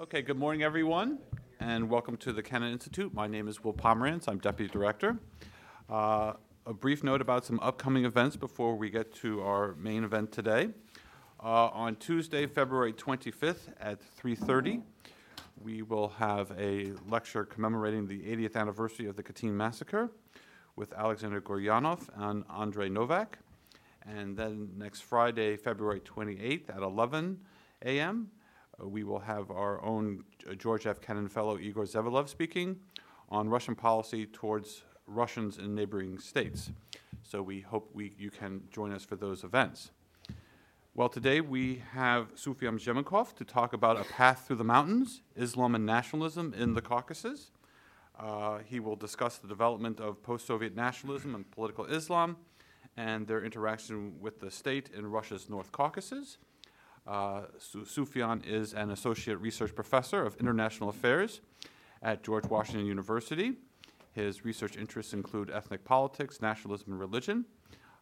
Okay, good morning, everyone, and welcome to the Kennan Institute. My name is Will Pomeranz. I'm Deputy Director. Uh, a brief note about some upcoming events before we get to our main event today. Uh, on Tuesday, February 25th at 3.30, we will have a lecture commemorating the 80th anniversary of the Katyn massacre with Alexander Guryanov and Andrei Novak. And then next Friday, February 28th at 11 a.m., we will have our own uh, George F. Kennan Fellow Igor Zevelev speaking on Russian policy towards Russians in neighboring states. So we hope we, you can join us for those events. Well, today we have Sufian Zhemukhov to talk about a path through the mountains, Islam and nationalism in the Caucasus. Uh, he will discuss the development of post-Soviet nationalism and political Islam and their interaction with the state in Russia's North Caucasus. Uh, Sufian is an associate research professor of international affairs at George Washington University. His research interests include ethnic politics, nationalism, and religion.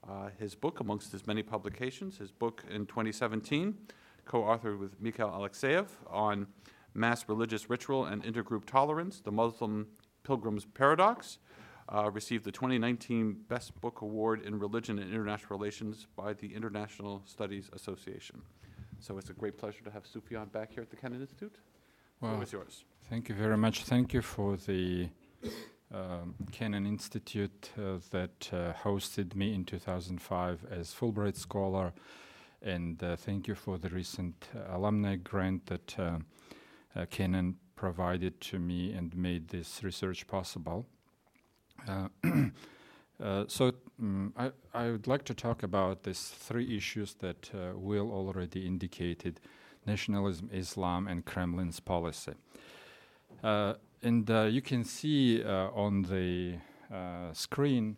Uh, his book, amongst his many publications, his book in 2017, co authored with Mikhail Alexseev on mass religious ritual and intergroup tolerance, The Muslim Pilgrim's Paradox, uh, received the 2019 Best Book Award in Religion and International Relations by the International Studies Association. So it's a great pleasure to have Sufian back here at the Kennan Institute. Well, it's yours. Thank you very much. Thank you for the um, Kennan Institute uh, that uh, hosted me in 2005 as Fulbright Scholar, and uh, thank you for the recent uh, alumni grant that uh, uh, Kennan provided to me and made this research possible. so um, I, I, would like to talk about these three issues that Will already indicated: nationalism, Islam, and Kremlin's policy. And uh, you can see uh, on the uh, screen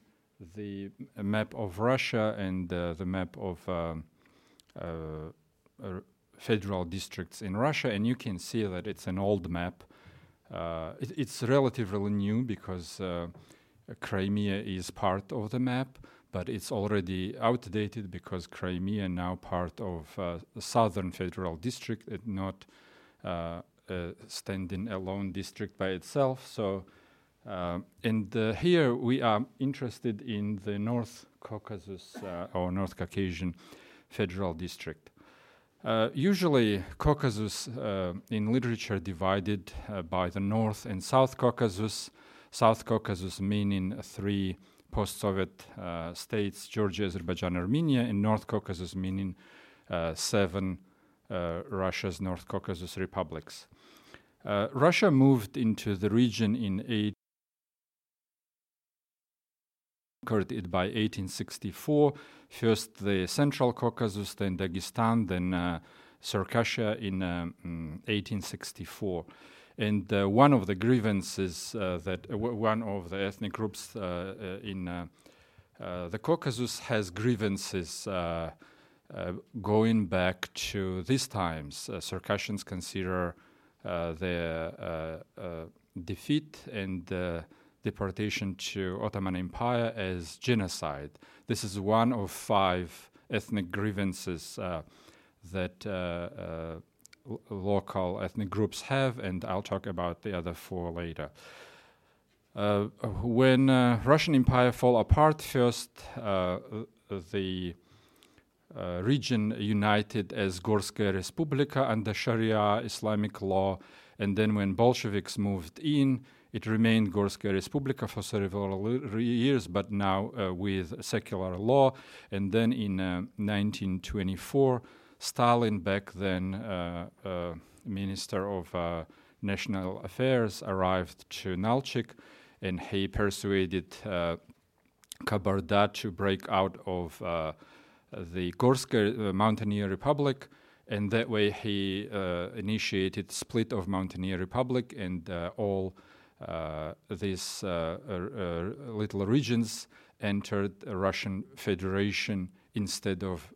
the map of Russia and uh, the map of um, uh, federal districts in Russia, and you can see that it's an old map. It, it's relatively new because Crimea is part of the map, but it's already outdated because Crimea now part of uh, the southern federal district and not uh, uh, standing alone district by itself. So, uh, and uh, here we are interested in the North Caucasus or North Caucasian Federal District. Uh, usually, Caucasus uh, in literature divided uh, by the North and South Caucasus. South Caucasus meaning three post-Soviet states: Georgia, Azerbaijan, Armenia, and North Caucasus meaning seven Russia's North Caucasus republics. Uh, Russia moved into the region in eight conquered it by 1864. First the Central Caucasus, then Dagestan, then uh, Circassia in uh, 1864. And uh, one of the grievances uh, that uh, one of the ethnic groups uh, in the Caucasus has grievances going back to these times. Circassians consider uh, uh, uh, defeat and deportation to Ottoman Empire as genocide. This is one of five ethnic grievances that local ethnic groups have, and I'll talk about the other four later. Uh, when uh, Russian Empire fall apart, first uh, the uh, region united as Gorskaya Respublika under Sharia Islamic law, and then when Bolsheviks moved in, it remained Gorskaya Respublika for several years, but now uh, with secular law. And then in uh, 1924, Stalin, back then uh, uh, Minister of uh, National Affairs, arrived to Nalchik, and he persuaded Kabarda to break out of the Gorska uh, Mountaineer Republic, and that way he uh, initiated split of Mountaineer Republic and uh, all these little regions entered Russian Federation instead of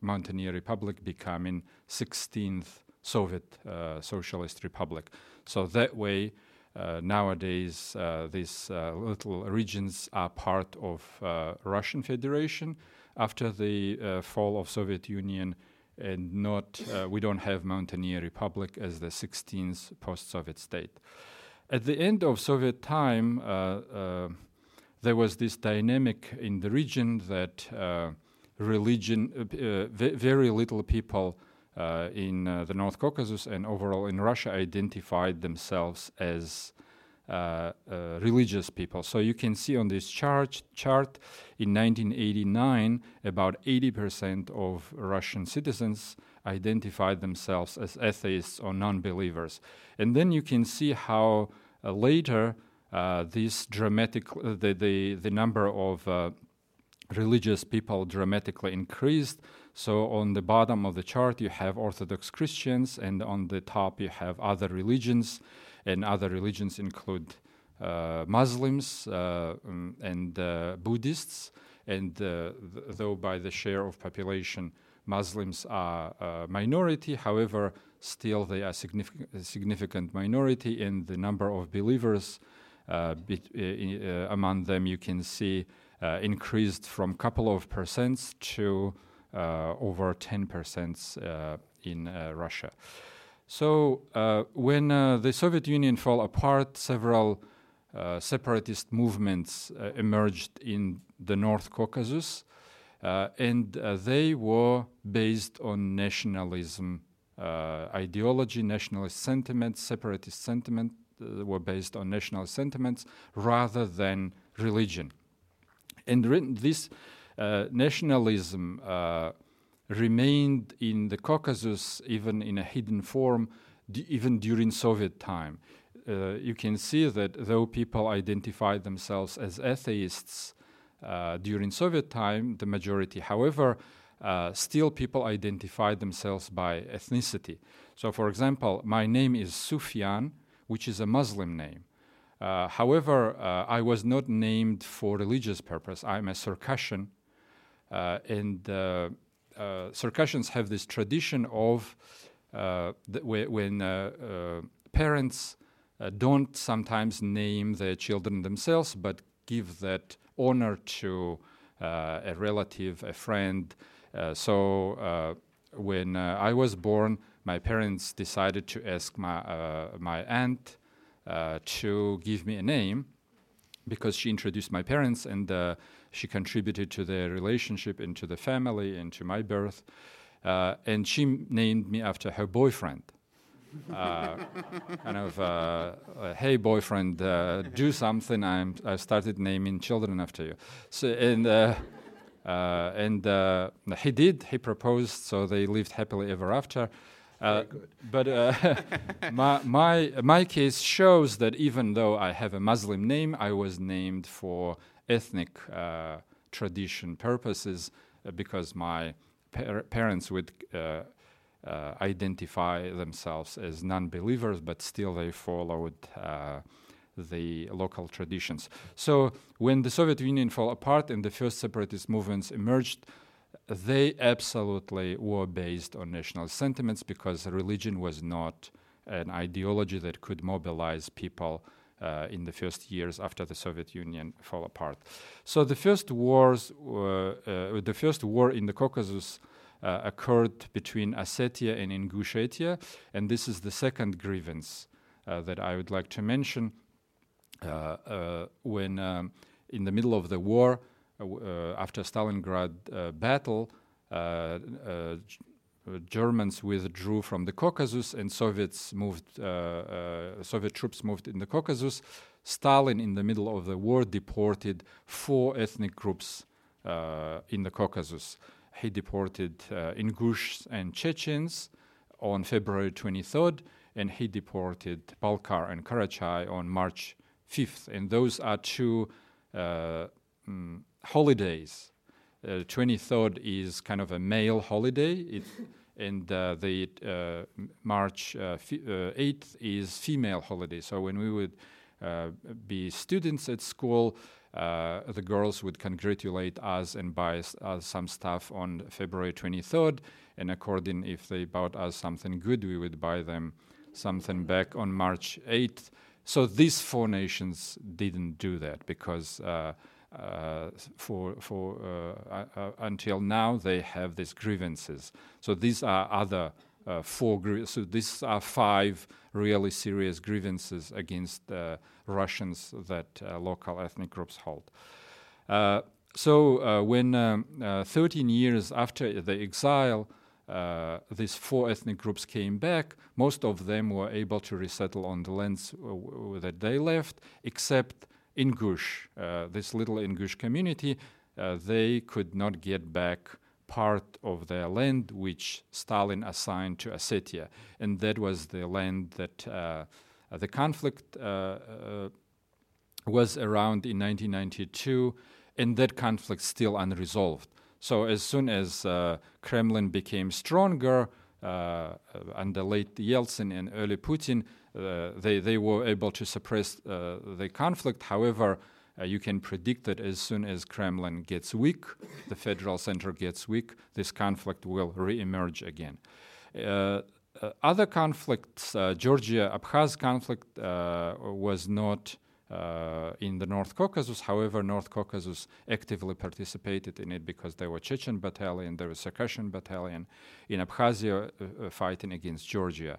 Mountaineer Republic becoming 16th Soviet uh, Socialist Republic. So that way, uh, nowadays, uh, these little regions are part of Russian Federation, after the uh, fall of Soviet Union and not uh, we don't have Mountaineer Republic as the 16th post-Soviet state. At the end of Soviet time, uh, uh, there was this dynamic in the region that uh, religion, very little people in the North Caucasus and overall in Russia identified themselves as uh, uh, religious people. So you can see on this chart, chart in 1989, about 80% of Russian citizens identified themselves as atheists or non-believers. And then you can see how uh, later uh, this dramatic, uh, the, the, the number of uh, religious people dramatically increased. So on the bottom of the chart, you have Orthodox Christians, and on the top, you have other religions and other religions include uh, Muslims uh, um, and uh, Buddhists. And th though by the share of population, Muslims are a minority, however, still they are significant, a significant minority in the number of believers. Uh, uh, among them, you can see uh, increased from a couple of percents to over 10 percent in Russia. So uh, when uh, the Soviet Union fell apart, several uh, separatist movements uh, emerged in the North Caucasus, uh, and uh, they were based on nationalism ideology, nationalist sentiments, separatist sentiment were based on national sentiments rather than religion. And this nationalism remained in the Caucasus, even in a hidden form, even during Soviet time. Uh, you can see that though people identified themselves as atheists uh, during Soviet time, the majority, however, uh, still people identified themselves by ethnicity. So, for example, my name is Sufian, which is a Muslim name. Uh, however, uh, I was not named for religious purpose. I'm a Circassian, uh, and uh, Circassians have this tradition of uh, when uh, parents don't sometimes name their children themselves, but give that honor to a relative, a friend. so when I was born, my parents decided to ask my my aunt to give me a name because she introduced my parents and uh, she contributed to their relationship into the family and to my birth. Uh, and she named me after her boyfriend. Uh, kind of, uh, uh hey boyfriend, uh, do something. I'm, I started naming children after you. So and uh, and he did. He proposed, so they lived happily ever after. Uh, but uh, my, my, my case shows that even though I have a Muslim name, I was named for ethnic uh, tradition purposes uh, because my par parents would uh, uh, identify themselves as non-believers, but still they followed the local traditions. So when the Soviet Union fell apart and the first separatist movements emerged, they absolutely were based on national sentiments because religion was not an ideology that could mobilize people uh, in the first years after the Soviet Union fell apart. So the first wars, uh, the first war in the Caucasus uh, occurred between Ossetia and Ingushetia, and this is the second grievance uh, that I would like to mention. Uh, uh, when um, in the middle of the war, after Stalingrad battle, Germans withdrew from the Caucasus and Soviets moved, uh, uh, Soviet troops moved in the Caucasus. Stalin, in the middle of the war, deported four ethnic groups uh, in the Caucasus. He deported Ingush and Chechens on February 23rd, and he deported Balkar and Karachai on March 5th. And those are two uh, mm, holidays. Uh, 23rd is kind of a male holiday. It, and uh, the uh, March 8th uh, is female holiday. So when we would be students at school, the girls would congratulate us and buy us some stuff on February 23rd. And according if they bought us something good, we would buy them something back on March 8th. So these four nations didn't do that because uh, uh, for for uh, uh, until now they have these grievances. So these are other uh, four. so these are five really serious grievances against Russians that local ethnic groups hold. so when um, 13 years after the exile, uh, these four ethnic groups came back. Most of them were able to resettle on the lands uh, that they left, except Ingush, uh, this little Ingush community, uh, they could not get back part of their land which Stalin assigned to Ossetia, and that was the land that uh, the conflict uh, uh, was around in 1992, and that conflict still unresolved. So as soon as uh, Kremlin became stronger under late Yeltsin and early Putin, uh, they, they were able to suppress uh, the conflict. However, uh, you can predict that as soon as Kremlin gets weak, the federal center gets weak, this conflict will re-emerge again. Uh, other conflicts, uh, Georgia-Abkhaz conflict uh, was not in the North Caucasus. However, North Caucasus actively participated in it because there were Chechen battalion, there was Circassian battalion in Abkhazia fighting against Georgia.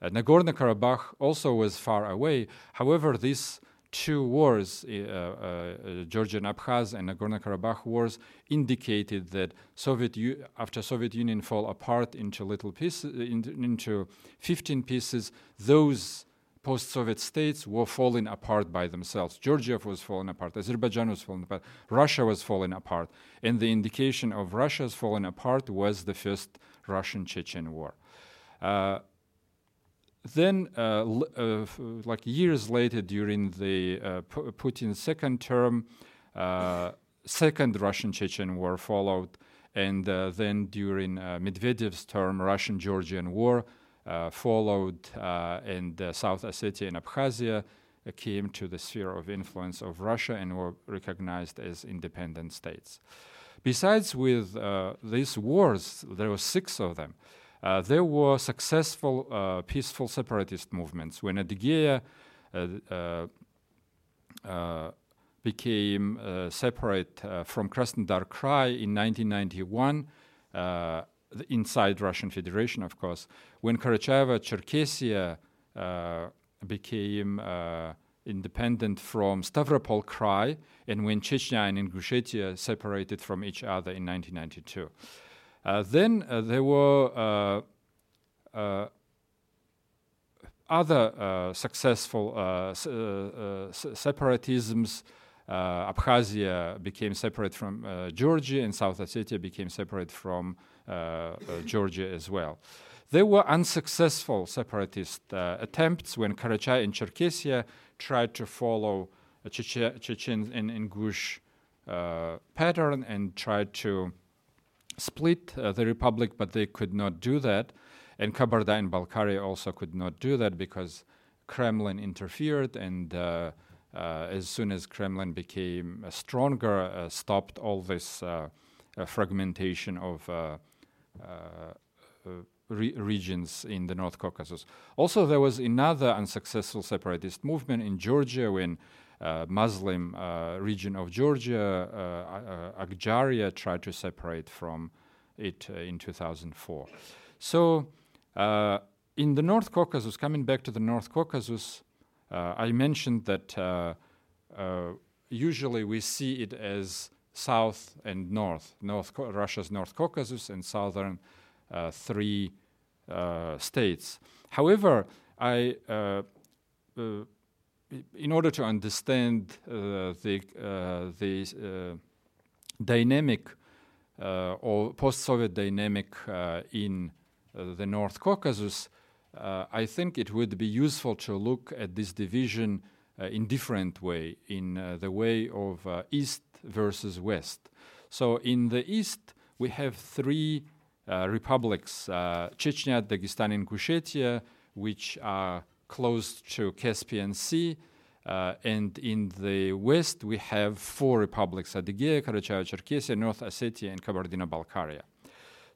Uh, Nagorno Karabakh also was far away. However, these two wars, uh, uh, Georgian Abkhaz and Nagorno Karabakh wars, indicated that Soviet U- after Soviet Union fall apart into little pieces, in, into 15 pieces, those post-Soviet states were falling apart by themselves. Georgia was falling apart, Azerbaijan was falling apart, Russia was falling apart, and the indication of Russia's falling apart was the first Russian-Chechen war. Uh, then, uh, uh, like years later, during the uh, Putin's second term, second Russian-Chechen war followed, and then during Medvedev's term, Russian-Georgian war followed, and South Ossetia and Abkhazia came to the sphere of influence of Russia and were recognized as independent states. Besides, with uh, these wars, there were six of them. Uh, there were successful uh, peaceful separatist movements. When Adygea uh, uh, uh, became uh, separate from Krasnodar Krai in 1991, inside Russian Federation, of course, when Karacháyevo Cherkessia became independent from Stavropol Krai, and when Chechnya and Ingushetia separated from each other in 1992. Uh, then uh, there were uh, uh other uh, successful uh, separatisms. Abkhazia became separate from Georgia, and South Ossetia became separate from Georgia as well. There were unsuccessful separatist attempts when Karachay and Cherkessia tried to follow Chechen and Ingush uh, pattern and tried to split uh, the republic, but they could not do that. And Kabarda and Balkaria also could not do that because Kremlin interfered, and uh, uh, as soon as Kremlin became stronger, uh, stopped all this uh, uh, fragmentation of re- regions in the North Caucasus. Also, there was another unsuccessful separatist movement in Georgia when uh, Muslim uh, region of Georgia, uh, Ajaria, tried to separate from it in 2004. So, in the North Caucasus, coming back to the North Caucasus, I mentioned that usually we see it as south and north, North Russia's North Caucasus and southern uh, three uh, states. However, I uh, in order to understand uh, the uh, the uh, dynamic uh, or post-Soviet dynamic uh, in uh, the North Caucasus, I think it would be useful to look at this division in different way, in the way of East versus West. So in the East, we have three republics, Chechnya, Dagestan, and Ingushetia, which are close to Caspian Sea. Uh, and in the west, we have four republics Adygea, Karacháyevo-Cherkessia, North Ossetia, and Kabardino-Balkaria.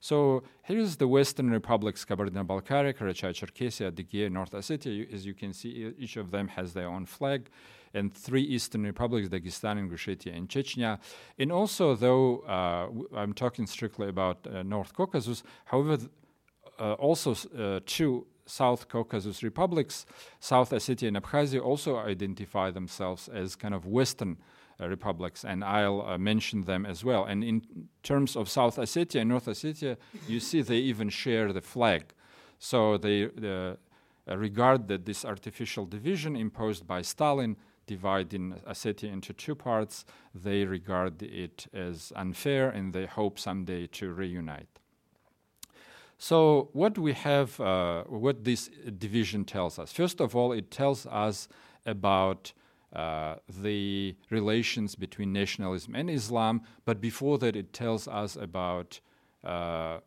So here's the Western republics, Kabardino-Balkaria, Karachay-Cherkessia, Adygea, North Ossetia. As you can see, each of them has their own flag. And three Eastern republics, Dagestan, Ingushetia, and Chechnya. And also, though uh, w- I'm talking strictly about uh, North Caucasus, however, th- uh, also uh, two South Caucasus republics, South Ossetia and Abkhazia, also identify themselves as kind of Western uh, republics, and I'll uh, mention them as well. And in terms of South Ossetia and North Ossetia, you see they even share the flag. So they uh, regard that this artificial division imposed by Stalin, dividing Ossetia into two parts, they regard it as unfair and they hope someday to reunite. So, what we have, uh, what this division tells us? First of all, it tells us about uh, the relations between nationalism and Islam, but before that, it tells us about uh,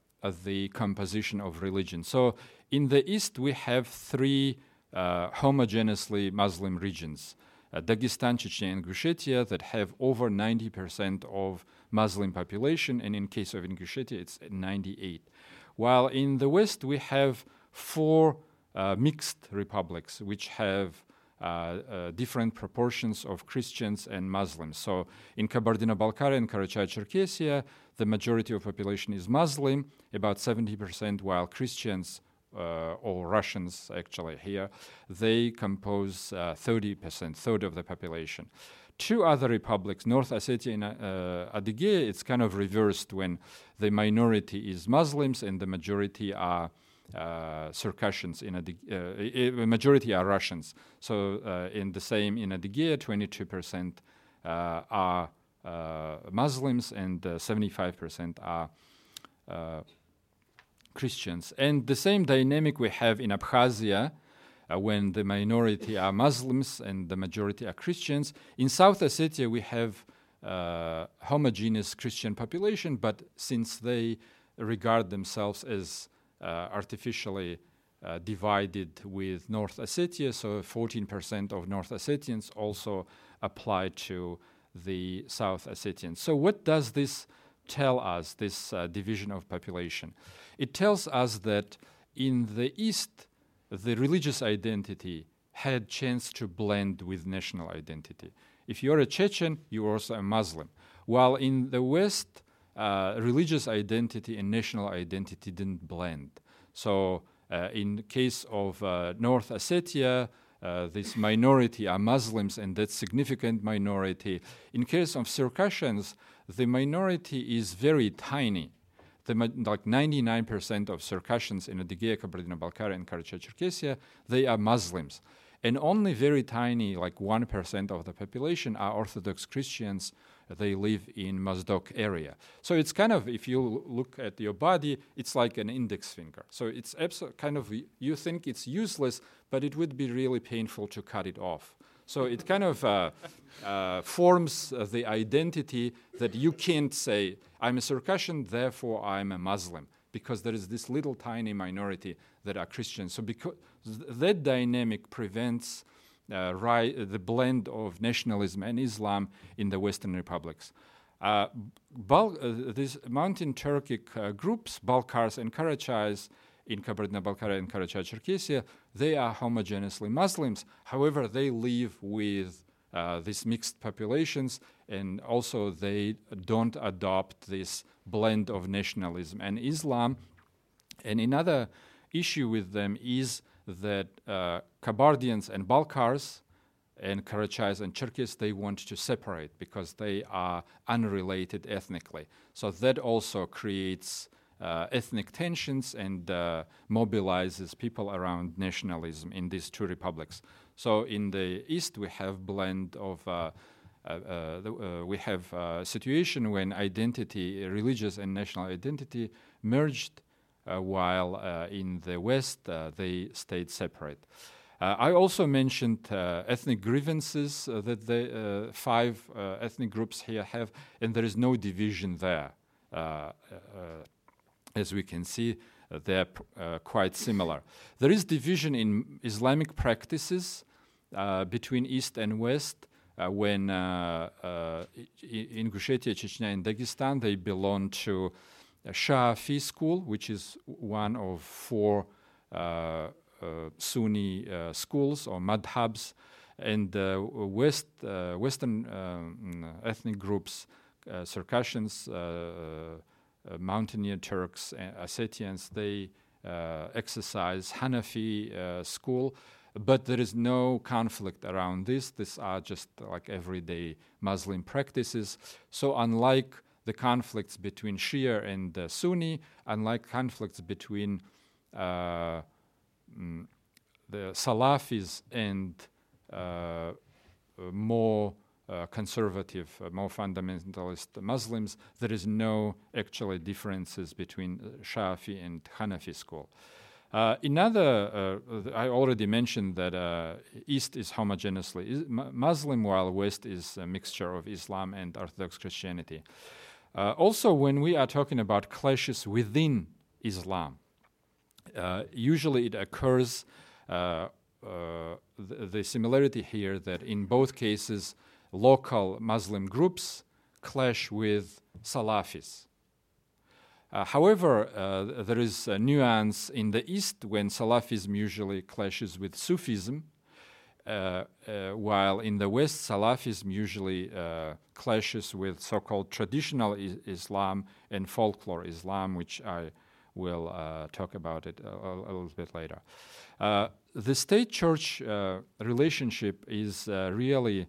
the composition of religion. So, in the East, we have three uh, homogeneously Muslim regions. Uh, Dagestan, Chechnya, and Ingushetia that have over 90% of Muslim population, and in case of Ingushetia, it's 98. While in the West, we have four uh, mixed republics which have uh, uh, different proportions of Christians and Muslims. So in Kabardino-Balkaria and Karachay-Cherkessia, the majority of population is Muslim, about 70%, while Christians uh, or Russians actually here, they compose uh, 30%, third of the population. Two other republics, North Ossetia and uh, Adygea, it's kind of reversed when the minority is Muslims and the majority are uh, Circassians in Adygea, uh, majority are Russians. So uh, in the same in Adygea, 22% uh, are uh, Muslims and 75% are Christians. And the same dynamic we have in Abkhazia, uh, when the minority are Muslims and the majority are Christians. In South Ossetia, we have uh, homogeneous Christian population, but since they regard themselves as uh, artificially uh, divided with North Ossetia, so 14% of North Ossetians also apply to the South Ossetians. So, what does this tell us, this uh, division of population? It tells us that in the East, the religious identity had chance to blend with national identity. If you're a Chechen, you're also a Muslim. While in the West, uh, religious identity and national identity didn't blend. So, uh, in case of uh, North Ossetia, uh, this minority are Muslims, and that significant minority. In case of Circassians, the minority is very tiny the, like 99% of Circassians in Adygea, Kabardino-Balkaria, and Karachay-Cherkessia, they are Muslims. And only very tiny, like 1% of the population are Orthodox Christians. They live in Mozdok area. So it's kind of, if you look at your body, it's like an index finger. So it's abso- kind of, you think it's useless, but it would be really painful to cut it off. So it kind of uh, uh, forms uh, the identity that you can't say, I'm a Circassian, therefore I'm a Muslim, because there is this little tiny minority that are Christians. So because th- that dynamic prevents uh, the blend of nationalism and Islam in the Western republics. Uh, Bal- uh, these mountain Turkic groups, Balkars and Karachais, in Kabardino-Balkaria and Karachay-Cherkessia, they are homogeneously Muslims. However, they live with uh, these mixed populations, and also they don't adopt this blend of nationalism and Islam. And another issue with them is that uh, Kabardians and Balkars and Karachais and Cherkess, they want to separate because they are unrelated ethnically. So that also creates uh, ethnic tensions and uh, mobilizes people around nationalism in these two republics. So in the east, we have blend of uh, uh, uh uh, we have a situation when identity, religious and national identity, merged, while in the west they stayed separate. I also mentioned ethnic grievances that the five ethnic groups here have, and there is no division there as we can see, uh, they're uh, quite similar. There is division in Islamic practices uh, between East and West. Uh, when uh, uh, in Ingushetia, Chechnya, and Dagestan, they belong to Shafi school, which is one of four Sunni schools or madhabs, and West Western um, ethnic groups, Circassians, Mountaineer Turks, and Ossetians, they exercise Hanafi school but there is no conflict around this. These are just like everyday Muslim practices. So, unlike the conflicts between Shia and uh, Sunni, unlike conflicts between uh, mm, the Salafis and uh, more uh, conservative, uh, more fundamentalist Muslims, there is no actually differences between Shafi and Hanafi school. Uh, another, uh, I already mentioned that uh, East is homogeneously Muslim, while West is a mixture of Islam and Orthodox Christianity. Uh, also, when we are talking about clashes within Islam, uh, usually it occurs uh, the similarity here that in both cases, local Muslim groups clash with Salafis. Uh, however, uh, there is a nuance in the East when Salafism usually clashes with Sufism, uh, uh while in the West, Salafism usually uh, clashes with so called traditional I- Islam and folklore Islam, which I will uh, talk about it a, a, little bit later. the state church relationship is really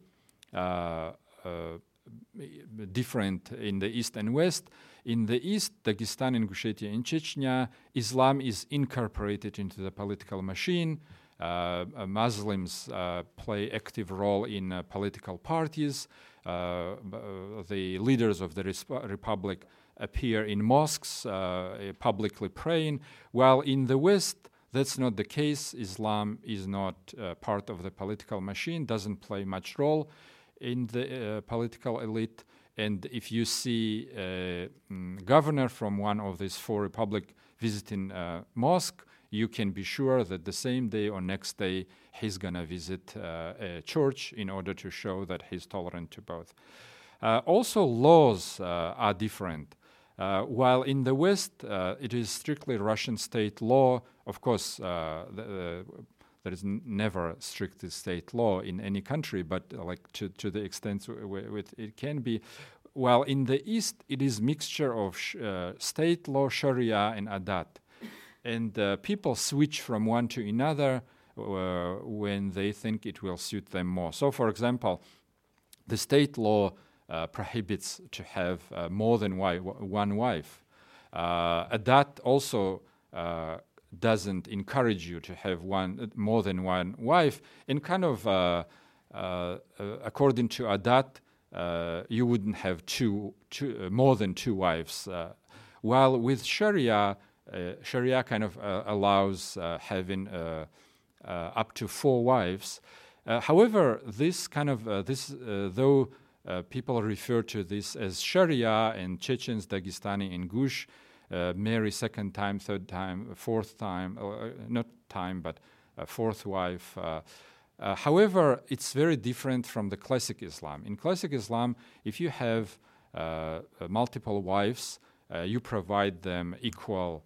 different in the East and West. In the East, Dagestan, Ingushetia, and Chechnya, Islam is incorporated into the political machine. Uh, uh, Muslims uh, play active role in uh, political parties. Uh, uh, the leaders of the resp- republic appear in mosques, publicly praying, while in the West, that's not the case. Islam is not part of the political machine, doesn't play much role in the political elite. And if you see a mm, governor from one of these four republics visiting a mosque, you can be sure that the same day or next day he's going to visit uh, a church in order to show that he's tolerant to both. Uh, also, laws uh, are different. Uh, while in the West uh, it is strictly Russian state law, of course, uh, the, there is n- never strict state law in any country, but uh, like to, to the extent w- it can be. Well, in the East, it is mixture of sh- uh, state law, Sharia, and Adat, and uh, people switch from one to another uh, when they think it will suit them more. So, for example, the state law uh, prohibits to have uh, more than wi- one wife. Adat also doesn't encourage you to have one more than one wife, and kind of uh, uh, uh according to Adat, uh, you wouldn't have two, two uh, more than two wives. while with Sharia, Sharia kind of allows having up to four wives. however, this kind of this though. people refer to this as Sharia and Chechens, Dagestani, and Gush uh, marry second time, third time, fourth time, uh, not time, but fourth wife. Uh, uh, however, it's very different from the classic Islam. In classic Islam, if you have uh, multiple wives, you provide them equal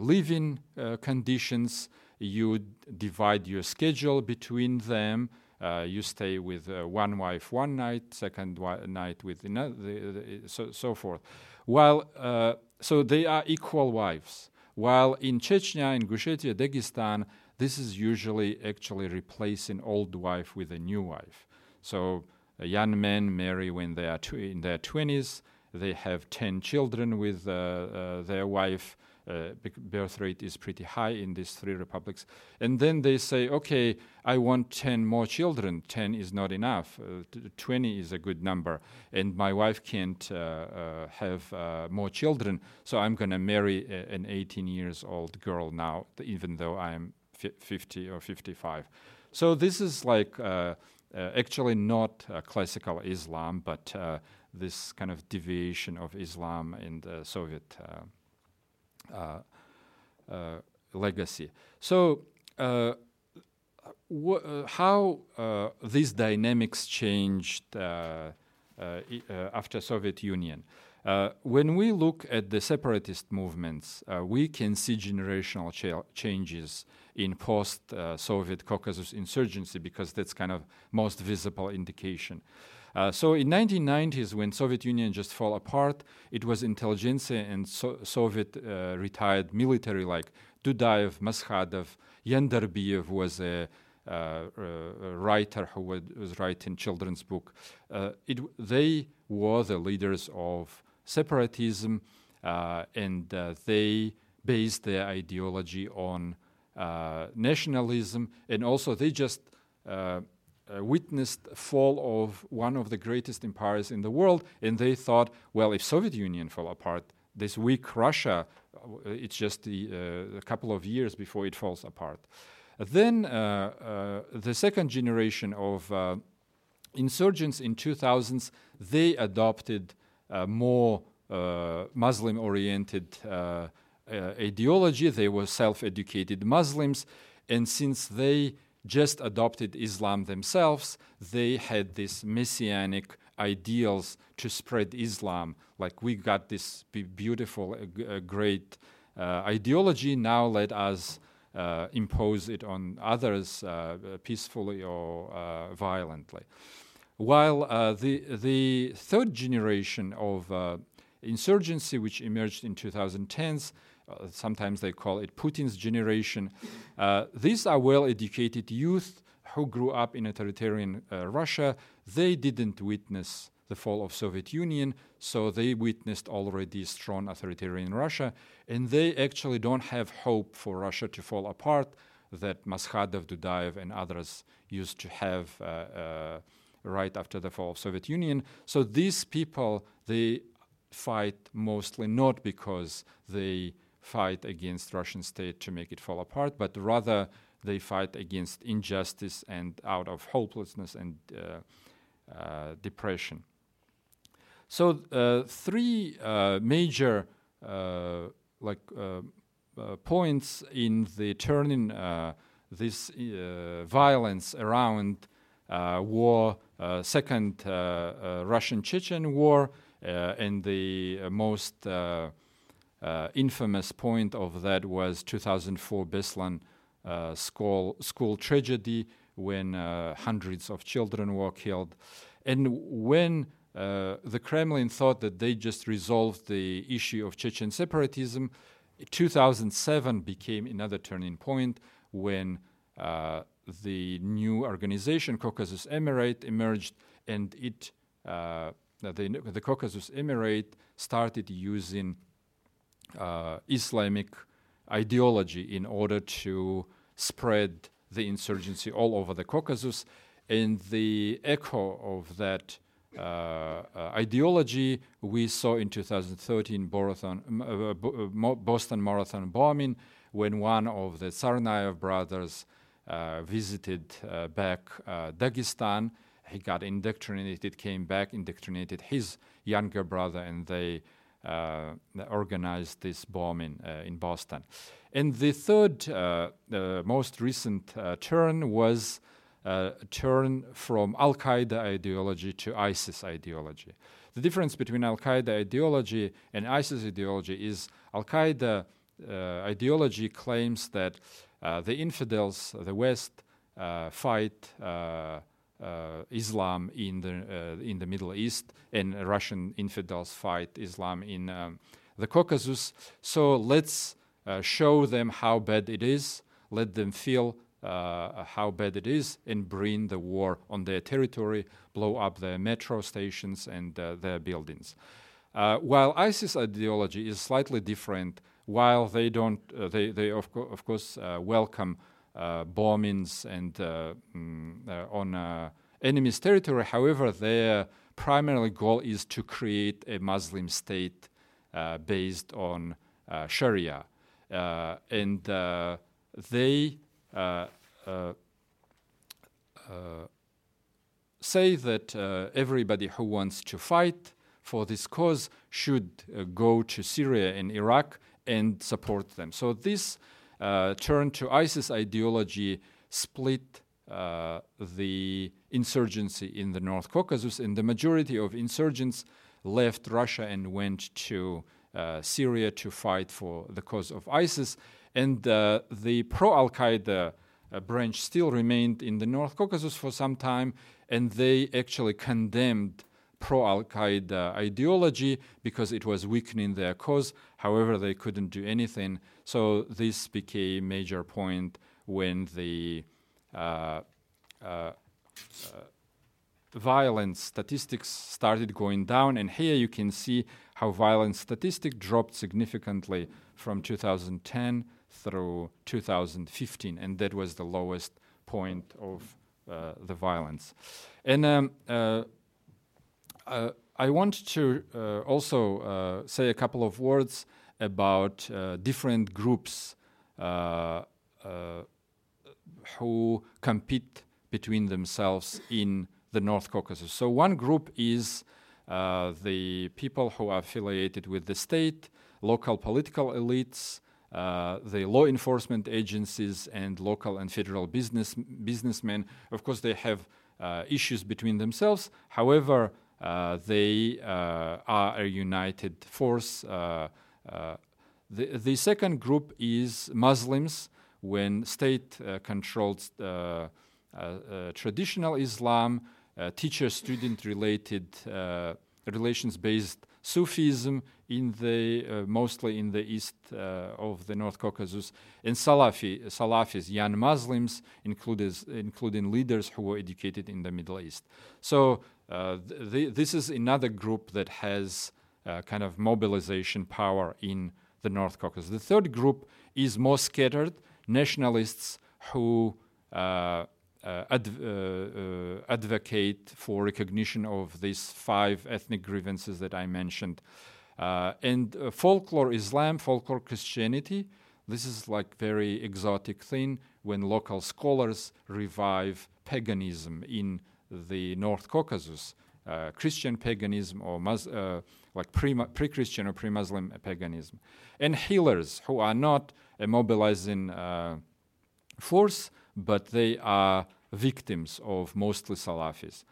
living conditions. You divide your schedule between them. Uh, you stay with uh, one wife one night, second wi- night with another, so, so forth. While uh, so they are equal wives. While in Chechnya, Ingushetia, Dagestan, this is usually actually replacing old wife with a new wife. So young men marry when they are tw- in their 20s. They have 10 children with uh, uh, their wife uh, birth rate is pretty high in these three republics. And then they say, okay, I want 10 more children. 10 is not enough. Uh, 20 is a good number. And my wife can't uh, uh have uh, more children, so I'm going to marry a, an 18 years old girl now, even though I'm 50 or 55. So this is like uh, actually not classical Islam, but this kind of deviation of Islam in the Soviet uh, uh, legacy. So, uh, how these dynamics changed after Soviet Union? Uh, when we look at the separatist movements, uh, we can see generational cha- changes in post-Soviet Caucasus insurgency because that's kind of most visible indication. Uh, so in 1990s, when Soviet Union just fell apart, it was intelligentsia and so- Soviet uh, retired military like Dudayev, Maskhadov, Yanderbiev was a uh, uh, writer who was, writing children's book. Uh, it, they were the leaders of separatism, and they based their ideology on nationalism, and also they just uh, witnessed fall of one of the greatest empires in the world, and they thought, well, if Soviet Union fell apart, this weak Russia, it's just the, uh, a couple of years before it falls apart. Then uh, uh, the second generation of uh, insurgents in 2000s, they adopted more Muslim-oriented ideology. They were self-educated Muslims, and since they just adopted Islam themselves, they had these messianic ideals to spread Islam. Like we got this beautiful, uh, great uh, ideology. Now let us uh, impose it on others uh, peacefully or uh, violently. While the, the third generation of insurgency, which emerged in 2010s, uh, sometimes they call it Putin's generation. Uh, these are well educated youth who grew up in authoritarian uh, Russia. They didn't witness the fall of Soviet Union, so they witnessed already strong authoritarian Russia, and they actually don't have hope for Russia to fall apart that Maskhadov, Dudayev, and others used to have uh, uh, right after the fall of Soviet Union. So these people, they fight mostly not because they fight against Russian state to make it fall apart, but rather they fight against injustice and out of hopelessness and uh, uh, depression. So uh, three uh, major uh, like uh, points in the turning this violence around war, second Russian-Chechen war, and the most infamous point of that was 2004 Beslan school school tragedy when hundreds of children were killed, and when uh, the Kremlin thought that they just resolved the issue of Chechen separatism. 2007 became another turning point when uh, the new organization, Caucasus Emirate, emerged, and it uh, the, the, Caucasus Emirate started using uh, Islamic ideology in order to spread the insurgency all over the Caucasus, and the echo of that uh, uh, ideology we saw in 2013 Boston, uh, Boston Marathon bombing when one of the Tsarnaev brothers visited back Dagestan. He got indoctrinated, came back, indoctrinated his younger brother, and they uh, organized this bombing uh, in Boston. And the third, uh, most recent turn was uh, turn from Al Qaeda ideology to ISIS ideology. The difference between Al Qaeda ideology and ISIS ideology is Al Qaeda uh, ideology claims that uh, the infidels, the West, uh, fight uh, uh, Islam in the in the Middle East, and Russian infidels fight Islam in um, the Caucasus. So let's show them how bad it is. Let them feel uh, how bad it is and bring the war on their territory, blow up their metro stations and uh, their buildings. Uh, while ISIS ideology is slightly different, while they don't, uh, they, they of, co- of course uh, welcome uh, Uh, bombings and uh, mm, uh, on enemy's territory. However, their primary goal is to create a Muslim state based on Sharia, and they uh, uh, uh, say that everybody who wants to fight for this cause should go to Syria and Iraq and support them. So this turn to ISIS ideology split uh, the insurgency in the North Caucasus, and the majority of insurgents left Russia and went to uh, Syria to fight for the cause of ISIS. And uh, the pro Al Qaeda uh, branch still remained in the North Caucasus for some time, and they actually condemned pro Al Qaeda ideology because it was weakening their cause. However, they couldn't do anything. So this became a major point when the uh, uh, violence statistics started going down. And here you can see how violence statistic dropped significantly from 2010 through 2015, and that was the lowest point of uh, the violence. And um, uh, uh, I want to uh, also uh, say a couple of words about uh, different groups who compete between themselves in the North Caucasus. So one group is uh, the people who are affiliated with the state, local political elites, uh, the law enforcement agencies, and local and federal business businessmen. Of course, they have uh, issues between themselves. However, uh, they uh, are a united force. Uh, the, the second group is Muslims. When state controls traditional Islam, uh, teacher-student related uh, relations-based Sufism in the uh, mostly in the east of the North Caucasus, and Salafi Salafis, young Muslims, including leaders who were educated in the Middle East. So th- this is another group that has kind of mobilization power in the North Caucasus. The third group is more scattered nationalists who uh, uh, adv- uh, uh, advocate for recognition of these five ethnic grievances that I mentioned. and folklore Islam, folklore Christianity, this is like very exotic thing when local scholars revive paganism in the North Caucasus, uh, Christian paganism or Mus- uh, like pre Christian or pre Muslim paganism, and healers who are not a mobilizing uh, force, but they are victims of mostly Salafis.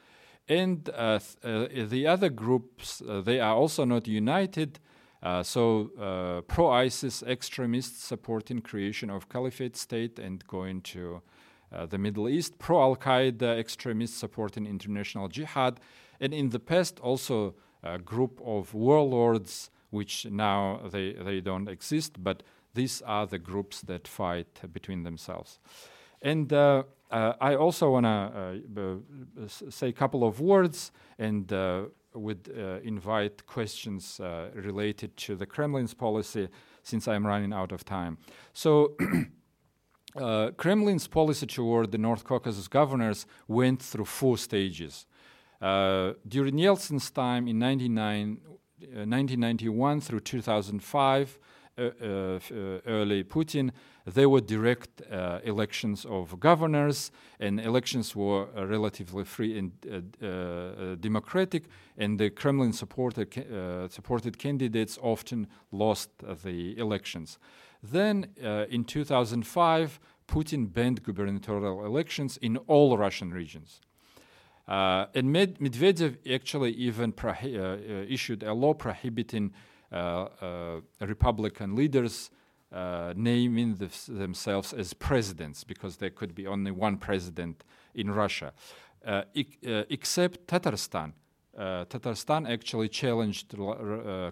And uh, th- uh, the other groups, uh, they are also not united. So pro-ISIS extremists supporting creation of caliphate state and going to uh, the Middle East, pro-Al-Qaeda extremists supporting international jihad, and in the past also a group of warlords, which now they, they don't exist, but these are the groups that fight between themselves. And uh, I also want to uh, say a couple of words and uh, would invite questions related to the Kremlin's policy since I'm running out of time. So, uh, Kremlin's policy toward the North Caucasus governors went through four stages. Uh, during Yeltsin's time in 1991 through 2005, uh, uh, early Putin, there were direct uh, elections of governors, and elections were relatively free and democratic, and the Kremlin supported, supported candidates often lost the elections. Then in 2005, Putin banned gubernatorial elections in all Russian regions. Uh, and Med- Medvedev actually even prohi- uh, issued a law prohibiting uh, uh, Republican leaders uh, naming themselves as presidents because there could be only one president in Russia, except Tatarstan. Tatarstan actually challenged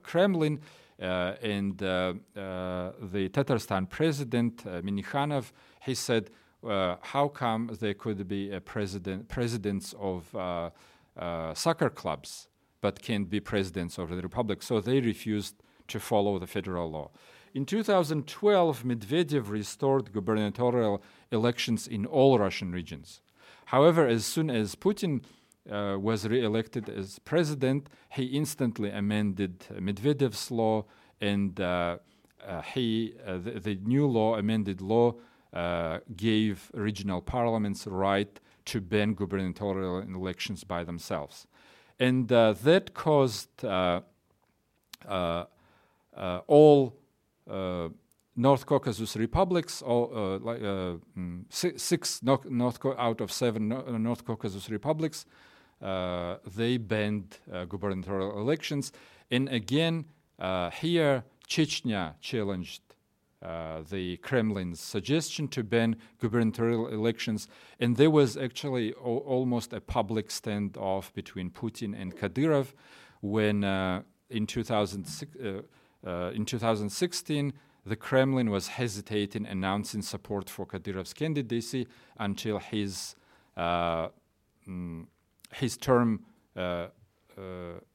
Kremlin. Uh, and uh, uh, the Tatarstan president, uh, Minnikhanov, he said, how come there could be president, presidents of soccer clubs but can't be presidents of the republic. So they refused to follow the federal law. In 2012, Medvedev restored gubernatorial elections in all Russian regions. However, as soon as Putin uh, was re elected as president, he instantly amended Medvedev's law, and uh, uh, he, uh, the, the, new law, amended law, uh, gave regional parliaments right to ban gubernatorial elections by themselves. And uh, that caused uh, uh, all North Caucasus republics, all, like, mm, six North, North out of seven North Caucasus republics, uh, they banned uh, gubernatorial elections. And again, uh, here, Chechnya challenged uh, the Kremlin's suggestion to ban gubernatorial elections, and there was actually o- almost a public standoff between Putin and Kadyrov when uh, in, 2006, uh, uh, in 2016 the Kremlin was hesitating announcing support for Kadyrov's candidacy until his uh, mm, his term uh,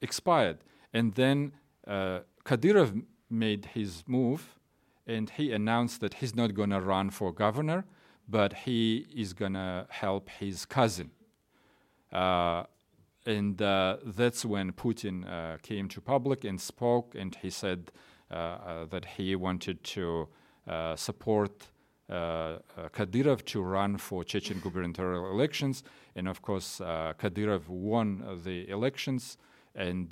expired, and then Kadyrov made his move and he announced that he's not going to run for governor, but he is going to help his cousin. Uh, and uh, that's when Putin uh, came to public and spoke, and he said uh, uh, that he wanted to uh, support Kadyrov to run for Chechen gubernatorial elections. And of course, Kadyrov won the elections, and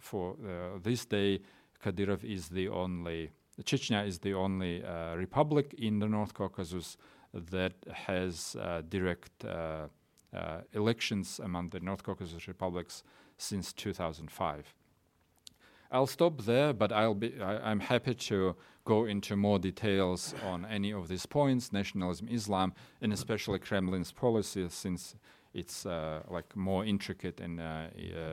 for this day, Kadyrov is the only Chechnya is the only uh, republic in the North Caucasus that has uh, direct uh, uh, elections among the North Caucasus republics since 2005. I'll stop there, but I'll be, I, am happy to go into more details on any of these points, nationalism, Islam, and especially Kremlin's policy, since it's uh, like more intricate and uh,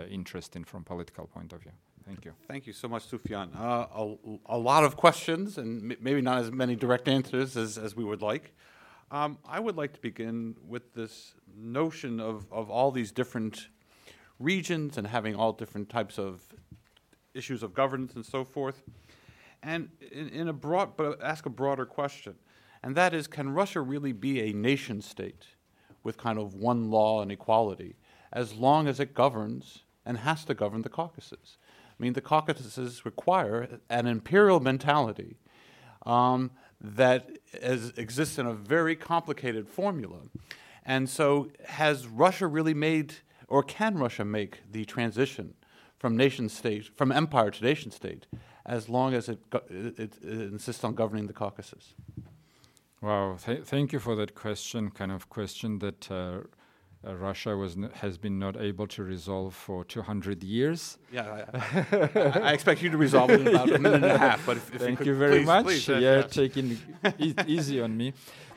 interesting from a political point of view. Thank you. Thank you so much, Sufian. Uh, a, a, lot of questions and maybe not as many direct answers as, as we would like. Um, I would like to begin with this notion of, of all these different regions and having all different types of issues of governance and so forth. And in, in a broad, but ask a broader question, and that is, can Russia really be a nation state with kind of one law and equality as long as it governs and has to govern the Caucasus? I mean, the Caucasus require an imperial mentality um, that is, exists in a very complicated formula. And so, has Russia really made, or can Russia make the transition from nation state, from empire to nation state, as long as it, it, it insists on governing the Caucasus? Wow, th- thank you for that question. Kind of question that uh, uh, Russia was n- has been not able to resolve for 200 years. Yeah, I, I, expect you to resolve it in about a minute and a half. But if, if Thank you, you very please, much. Please, yeah, taking e- easy on me.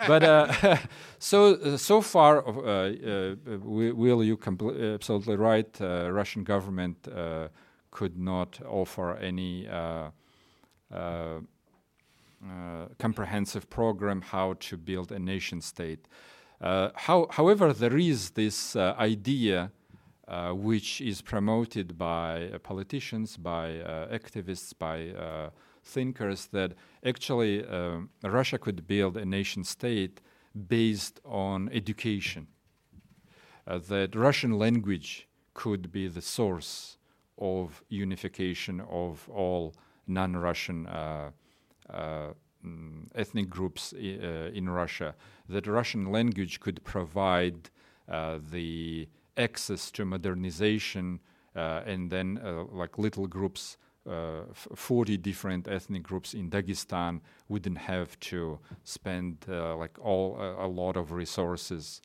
But uh, so uh, so far, uh, uh, will you compl- absolutely right? Uh, Russian government could not offer any. comprehensive program how to build a nation state. Uh, how, however, there is this uh, idea uh, which is promoted by politicians, by activists, by thinkers that actually Russia could build a nation state based on education. That Russian language could be the source of unification of all non-Russian uh, uh, mm, ethnic groups I- in Russia that Russian language could provide uh, the access to modernization uh, and then uh, like little groups uh, 40 different ethnic groups in Dagestan wouldn't have to spend uh, like all a lot of resources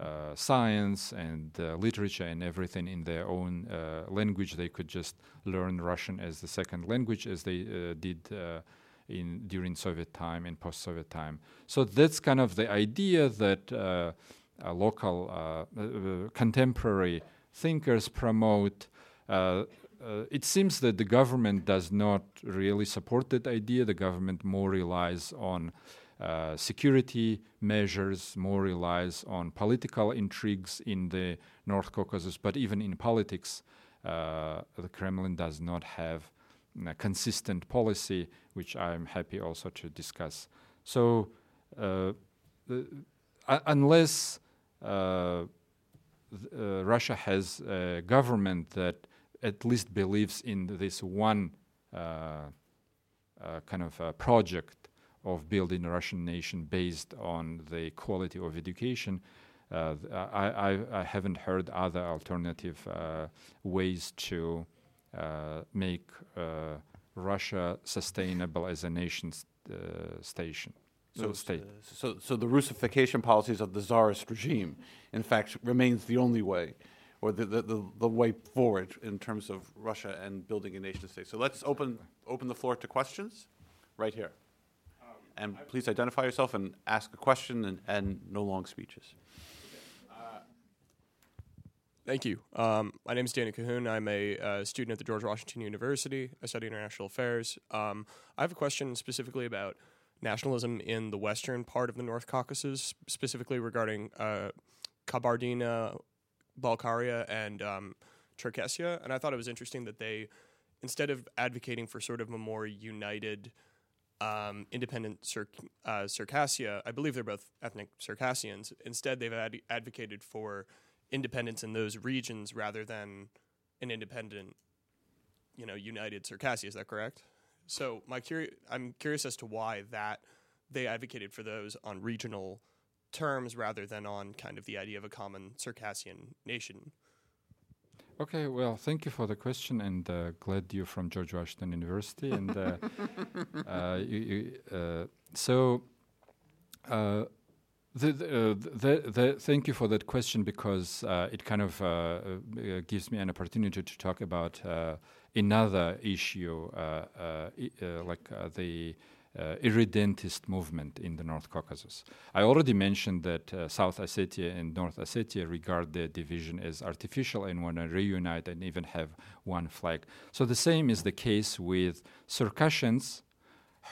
uh, science and literature and everything in their own language. They could just learn Russian as the second language, as they did in during Soviet time and post-Soviet time. So that's kind of the idea that uh, uh, local uh, uh contemporary thinkers promote. Uh, uh, it seems that the government does not really support that idea. The government more relies on security measures, more relies on political intrigues in the North Caucasus. But even in politics, the Kremlin does not have a consistent policy, which I'm happy also to discuss. So, uh, the, uh, unless uh, uh, Russia has a government that at least believes in this one uh, uh, kind of project of building a Russian nation based on the quality of education, I, I, I, haven't heard other alternative ways to uh, make uh, Russia sustainable as a nation st- uh, station. So, state. so, so the Russification policies of the czarist regime, in fact, remains the only way, or the, the, the, the way forward in terms of Russia and building a nation state. So let's open, open the floor to questions, right here. And please identify yourself and ask a question and, and no long speeches. Thank you. Um, my name is Danny Cahoon. I'm a uh, student at the George Washington University. I study international affairs. Um, I have a question specifically about nationalism in the western part of the North Caucasus, specifically regarding uh, Kabardina, Balkaria, and um, Cherkessia. And I thought it was interesting that they, instead of advocating for sort of a more united, um, independent uh, Circassia, I believe they're both ethnic Circassians. Instead, they've ad- advocated for independence in those regions rather than an independent, you know, united Circassia. Is that correct? So my curi- I'm curious as to why that they advocated for those on regional terms rather than on kind of the idea of a common Circassian nation. Okay, well, thank you for the question, and uh, glad you're from George Washington University. and uh, uh, you, you, uh, so, uh, the, the, uh, the, the, thank you for that question because uh, it kind of uh, uh, gives me an opportunity to talk about uh, another issue, uh, I- like the irredentist movement in the North Caucasus. I already mentioned that South Ossetia and North Ossetia regard their division as artificial and want to reunite and even have one flag. So the same is the case with Circassians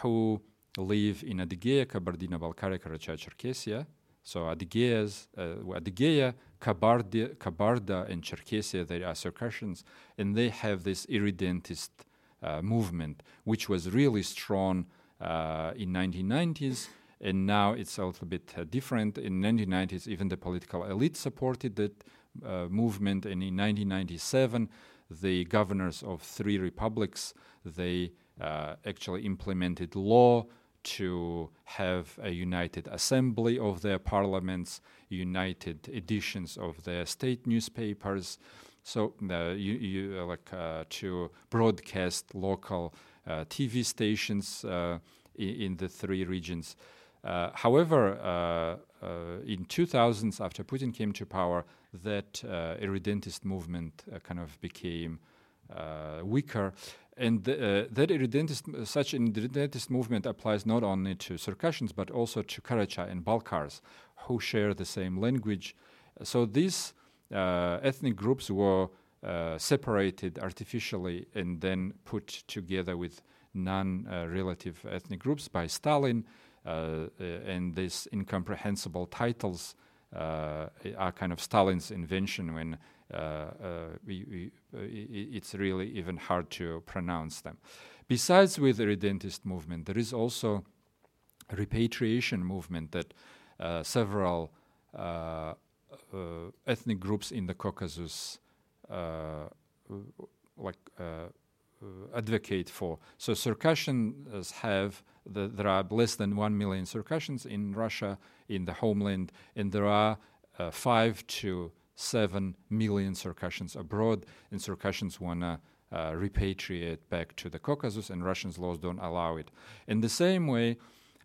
who live in Adygea, Kabardino-Balkaria, Karachay-Cherkessia. So Adygeias, uh, Adygea, Kabardi, Kabarda, and Cherkessia, they are Circassians, and they have this irredentist uh, movement, which was really strong uh, in 1990s, and now it's a little bit uh, different. In 1990s, even the political elite supported that uh, movement, and in 1997, the governors of three republics they uh, actually implemented law to have a united assembly of their parliaments, united editions of their state newspapers. So uh, you, you uh, like uh, to broadcast local uh, TV stations uh, in, the three regions. Uh, however, uh, uh, in 2000s, after Putin came to power, that uh, irredentist movement uh, kind of became uh, weaker. And uh, that irredentist, such an irredentist movement applies not only to Circassians but also to Karachay and Balkars, who share the same language. So these uh, ethnic groups were uh, separated artificially and then put together with non-relative ethnic groups by Stalin. Uh, uh, and these incomprehensible titles are kind of Stalin's invention when we, we, it's really even hard to pronounce them. Besides with the irredentist movement, there is also a repatriation movement that several uh, ethnic groups in the Caucasus like uh, uh, advocate for. So Circassians have the, there are less than one million Circassians in Russia in the homeland, and there are uh, five to seven million Circassians abroad, and Circassians want to uh, repatriate back to the Caucasus, and Russians laws don't allow it. In the same way,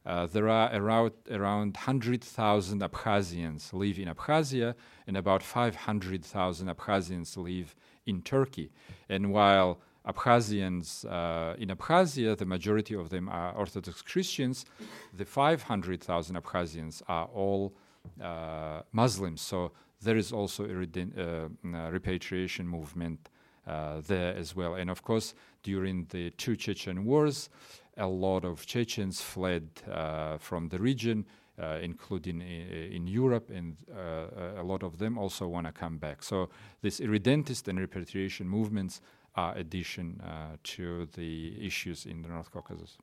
uh, there are around around 100,000 Abkhazians live in Abkhazia, and about 500,000 Abkhazians live in Turkey. And while Abkhazians uh, in Abkhazia, the majority of them are Orthodox Christians, the 500,000 Abkhazians are all uh, Muslims. So there is also a reden- uh, uh, repatriation movement uh, there as well. And of course, during the two Chechen wars, a lot of Chechens fled uh, from the region, uh, including in Europe, and uh, a lot of them also want to come back. So these irredentist and repatriation movements are addition to the issues in the North Caucasus.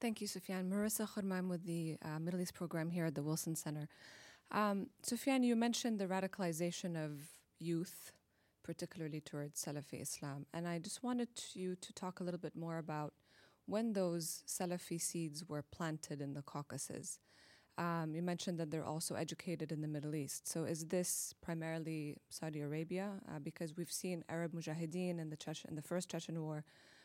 Thank you, Sufian. Merissa Khurma with the uh, Middle East program here at the Wilson Center. Um, Sufian, you mentioned the radicalization of youth, particularly towards Salafi Islam, and I just wanted you to talk a little bit more about when those Salafi seeds were planted in the Caucasus. Um, you mentioned that they're also educated in the Middle East. So is this primarily Saudi Arabia? Uh, because we've seen Arab Mujahideen in the Chechen, in the first Chechen war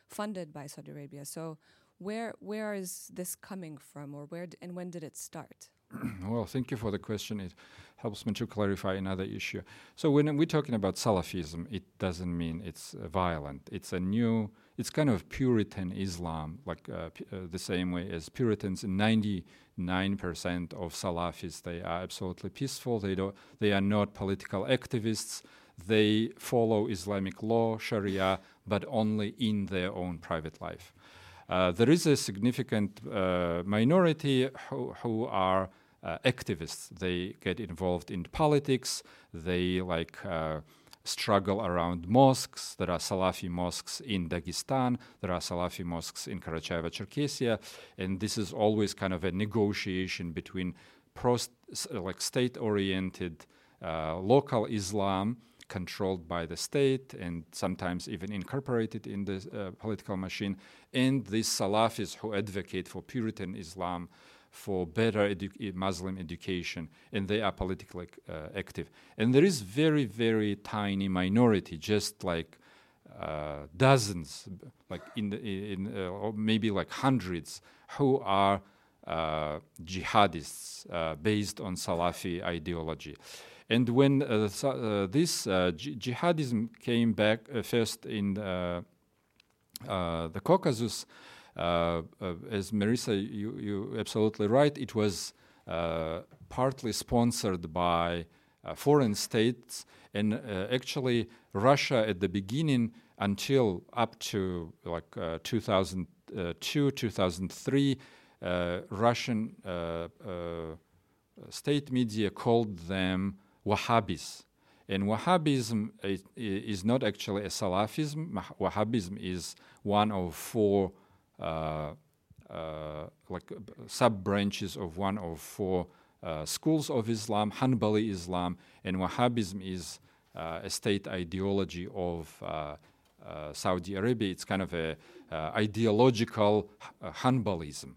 funded by Saudi Arabia. So, where where is this coming from, or where and when did it start? well, thank you for the question. It helps me to clarify another issue. So when we're talking about Salafism, it doesn't mean it's uh, violent. It's a new, it's kind of Puritan Islam, like uh, uh, the same way as Puritans. Ninety-nine percent of Salafis, they are absolutely peaceful. They don't, they are not political activists. They follow Islamic law, Sharia, but only in their own private life. Uh, there is a significant uh, minority who, who are uh, activists. They get involved in politics. They like uh, struggle around mosques. There are Salafi mosques in Dagestan. There are Salafi mosques in Karacháyevo, Cherkessia, and this is always kind of a negotiation between pro like state-oriented uh, local Islam controlled by the state and sometimes even incorporated in the uh, political machine, and these Salafis who advocate for Puritan Islam, for better edu- Muslim education, and they are politically uh, active. And there is very, very tiny minority, just like uh, dozens, like in, the, in uh, or maybe like hundreds, who are jihadists based on Salafi ideology. And when this uh, jihadism came back first in the Caucasus, Uh, uh, as Merissa, you, you absolutely right, it was uh, partly sponsored by foreign states. And actually, Russia at the beginning, until up to like 2002, 2003, Russian state media called them Wahhabis. And Wahhabism is, is, not actually a Salafism. Wahhabism is one of four uh, uh, like uh, sub branches of one of four uh, schools of Islam, Hanbali Islam, and Wahhabism is uh, a state ideology of uh, Saudi Arabia. It's kind of a ideological Hanbalism.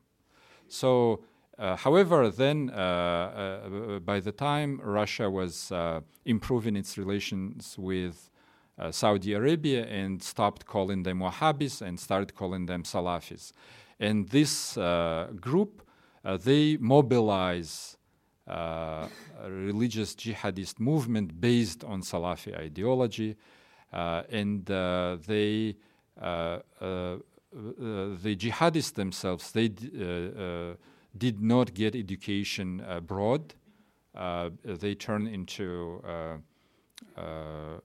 So uh, however, then uh, uh, by the time Russia was improving its relations with Saudi Arabia and stopped calling them Wahhabis and started calling them Salafis, and this group they mobilize uh, religious jihadist movement based on Salafi ideology, uh, and uh, they the jihadists themselves they did not get education abroad. Uh, they turned into uh, uh,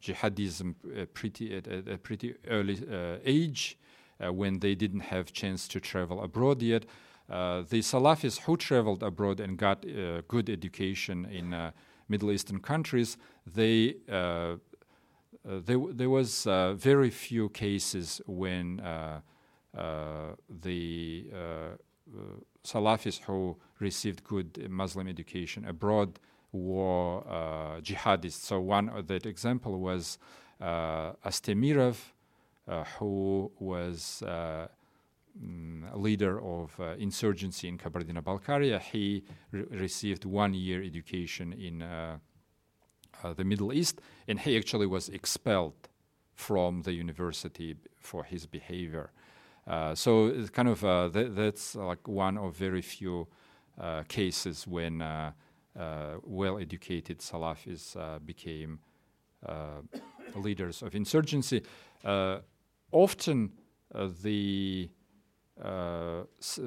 jihadism uh, pretty at, at, a pretty early uh, age uh, when they didn't have chance to travel abroad yet. the Salafis who traveled abroad and got good education in Middle Eastern countries, they uh, there, there was uh, very few cases when uh, the Salafis who received good Muslim education abroad were uh, jihadists. So one of that example was uh, Astemirov, uh, who was uh, mm, leader of uh, insurgency in Kabardino-Balkaria. He re- received one year education in uh, the Middle East, and he actually was expelled from the university for his behavior. Uh, so it's kind of uh, th- that's like one of very few uh, cases when uh, uh, Uh, well-educated Salafis uh, became uh, leaders of insurgency. often the s-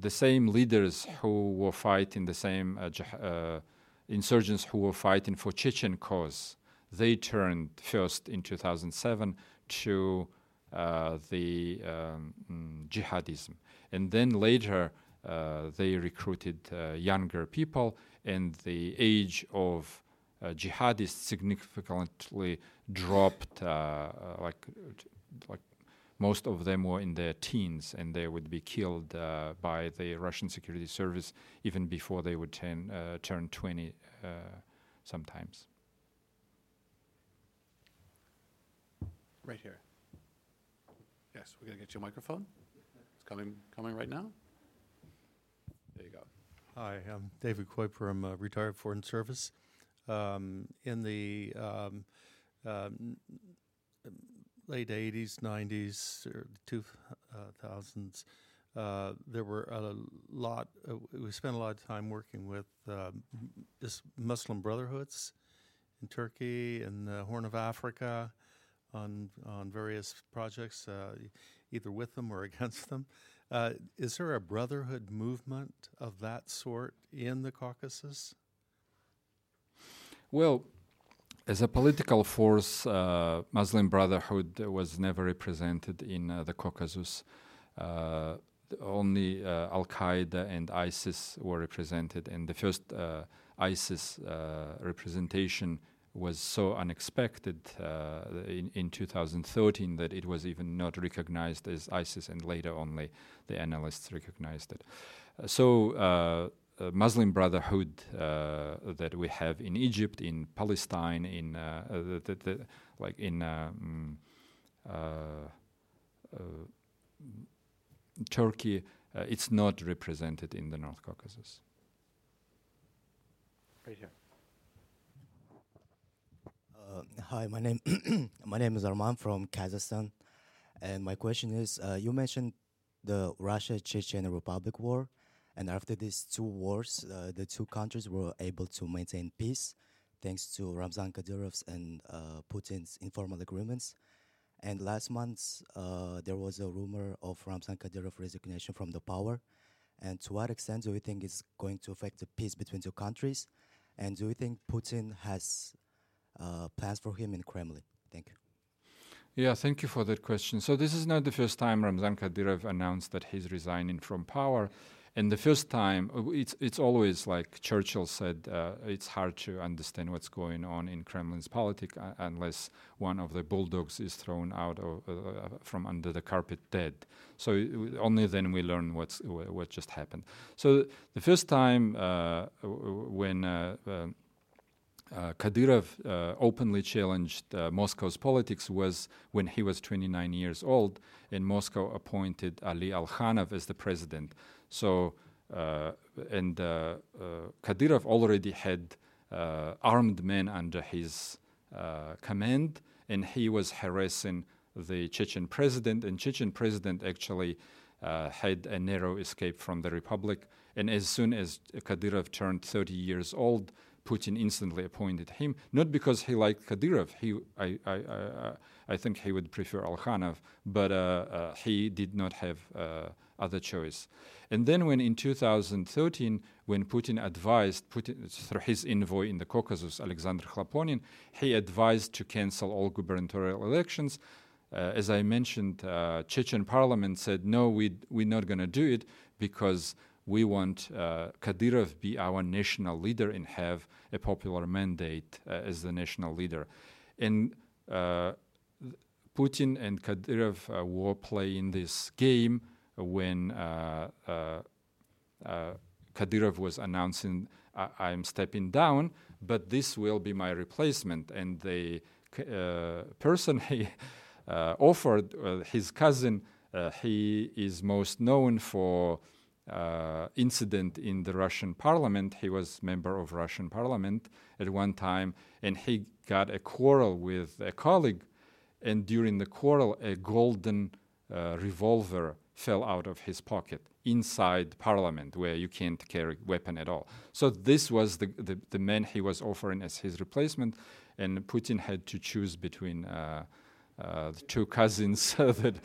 the same leaders who were fighting the same jah- insurgents who were fighting for Chechen cause, they turned first in 2007 to uh, the um, jihadism. And then later, uh, they recruited uh, younger people, and the age of uh, jihadists significantly dropped. Uh, uh, like, like most of them were in their teens, and they would be killed by the Russian security service even before they would turn turn 20 sometimes. Right here. Yes, we're going to get you a microphone. It's coming, coming right now. There you go. Hi, I'm David Coy from uh, Retired Foreign Service. Um, in the um, um, late 80s, 90s, or 2000s, uh, there were a lot, uh, we spent a lot of time working with this Muslim brotherhoods in Turkey and the Horn of Africa on, on various projects, uh, either with them or against them. Uh, is there a brotherhood movement of that sort in the Caucasus? Well, as a political force, uh, Muslim Brotherhood was never represented in uh, the Caucasus. Uh, only uh, Al Qaeda and ISIS were represented, and the first uh, ISIS representation was so unexpected in, in 2013 that it was even not recognized as ISIS, and later only the analysts recognized it. so uh, Muslim Brotherhood uh, that we have in Egypt, in Palestine, in uh, the, the, the, like in um, Turkey, it's not represented in the North Caucasus. Right here. Hi, my name my name is Arman from Kazakhstan, and my question is: You mentioned the Russia-Chechen Republic War and after these two wars, uh, the two countries were able to maintain peace thanks to Ramzan Kadyrov's and uh, Putin's informal agreements. And last month, uh, there was a rumor of Ramzan Kadyrov resignation from the power. And to what extent do you think it's going to affect the peace between two countries? And do you think Putin has uh, plans for him in Kremlin? Thank you. Yeah, thank you for that question. So this is not the first time Ramzan Kadyrov announced that he's resigning from power. And the first time, uh, it's it's always like Churchill said, uh, it's hard to understand what's going on in Kremlin's politics uh, unless one of the bulldogs is thrown out of, uh, uh from under the carpet dead. So only then we learn what's what just happened. So the first time uh, when uh, Kadyrov uh, openly challenged uh, Moscow's politics was when he was 29 years old, and Moscow appointed Alu Alkhanov as the president. So, uh, and uh, uh, Kadyrov already had armed men under his command, and he was harassing the Chechen president, and Chechen president actually had a narrow escape from the republic. And as soon as Kadyrov turned 30 years old, Putin instantly appointed him, not because he liked Kadyrov. He, I, I, I, I think he would prefer Alkhanov, but uh, uh, he did not have uh, other choice. And then, when in 2013, when Putin advised, Putin, through his envoy in the Caucasus, Alexander Khloponin, he advised to cancel all gubernatorial elections. Uh, as I mentioned, uh, Chechen parliament said, no, we, we're not going to do it because we want uh, Kadyrov be our national leader and have a popular mandate uh, as the national leader. And uh, Putin and Kadyrov uh, were playing this game when uh, uh, Kadyrov was announcing, I- am stepping down, but this will be my replacement. And the person he offered, his cousin, he is most known for uh, incident in the Russian parliament. He was member of Russian parliament at one time, and he got a quarrel with a colleague. And during the quarrel, a golden uh, revolver fell out of his pocket inside parliament, where you can't carry weapon at all. So this was the, the, the man he was offering as his replacement, and Putin had to choose between uh, uh the two cousins that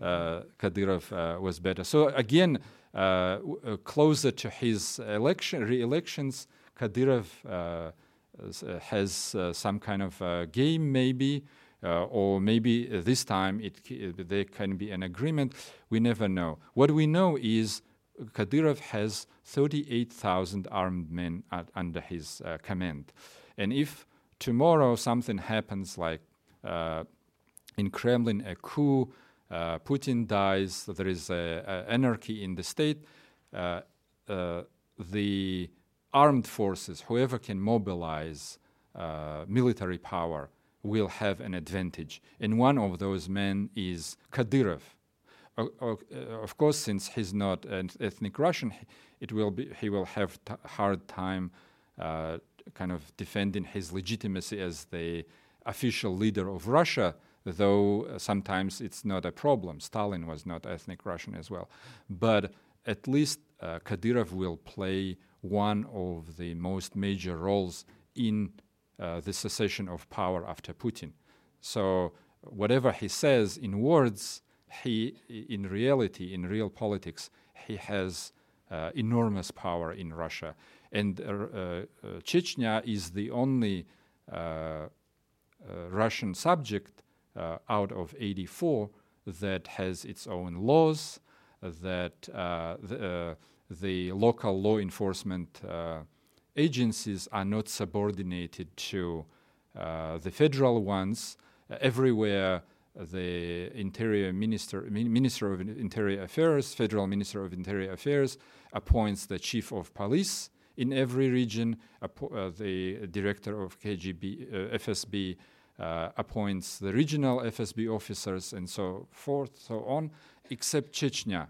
Kadyrov uh, was better. So again, uh, uh, closer to his election re-elections, Kadyrov uh, has some kind of game, maybe. Uh, or maybe uh, this time it, uh, there can be an agreement. We never know. What we know is Kadyrov has 38,000 armed men at, under his command. And if tomorrow something happens like in Kremlin, a coup, uh, Putin dies, there is a, a anarchy in the state, uh, uh, the armed forces, whoever can mobilize uh, military power, will have an advantage. And one of those men is Kadyrov. of course, since he's not an ethnic Russian, it will be, he will have a hard time uh, kind of defending his legitimacy as the official leader of Russia though uh, sometimes it's not a problem. Stalin was not ethnic Russian as well. But at least uh, Kadyrov will play one of the most major roles in uh, the cessation of power after Putin. So whatever he says in words, he, in reality, in real politics, he has uh, enormous power in Russia. And uh, uh, Chechnya is the only Russian subject out of 84 that has its own laws, that the, the, local law enforcement agencies are not subordinated to the federal ones. everywhere, the Interior Minister, Minister of Interior Affairs, Federal Minister of Interior Affairs, appoints the Chief of Police in every region. Uh, the Director of KGB, uh, FSB uh, Uh, appoints the regional FSB officers and so forth, so on, except Chechnya.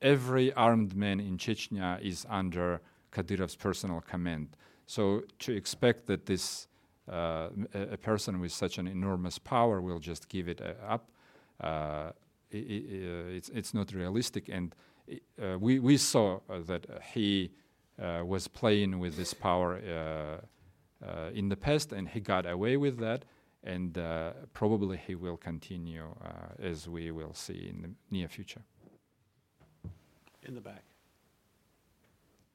Every armed man in Chechnya is under Kadyrov's personal command. So to expect that this uh, a, person with such an enormous power will just give it uh, up. Uh, it, it, uh, it's, it's not realistic. And uh, we, we saw that he was playing with this power in the past and he got away with that. And probably he will continue as we will see in the near future. In the back.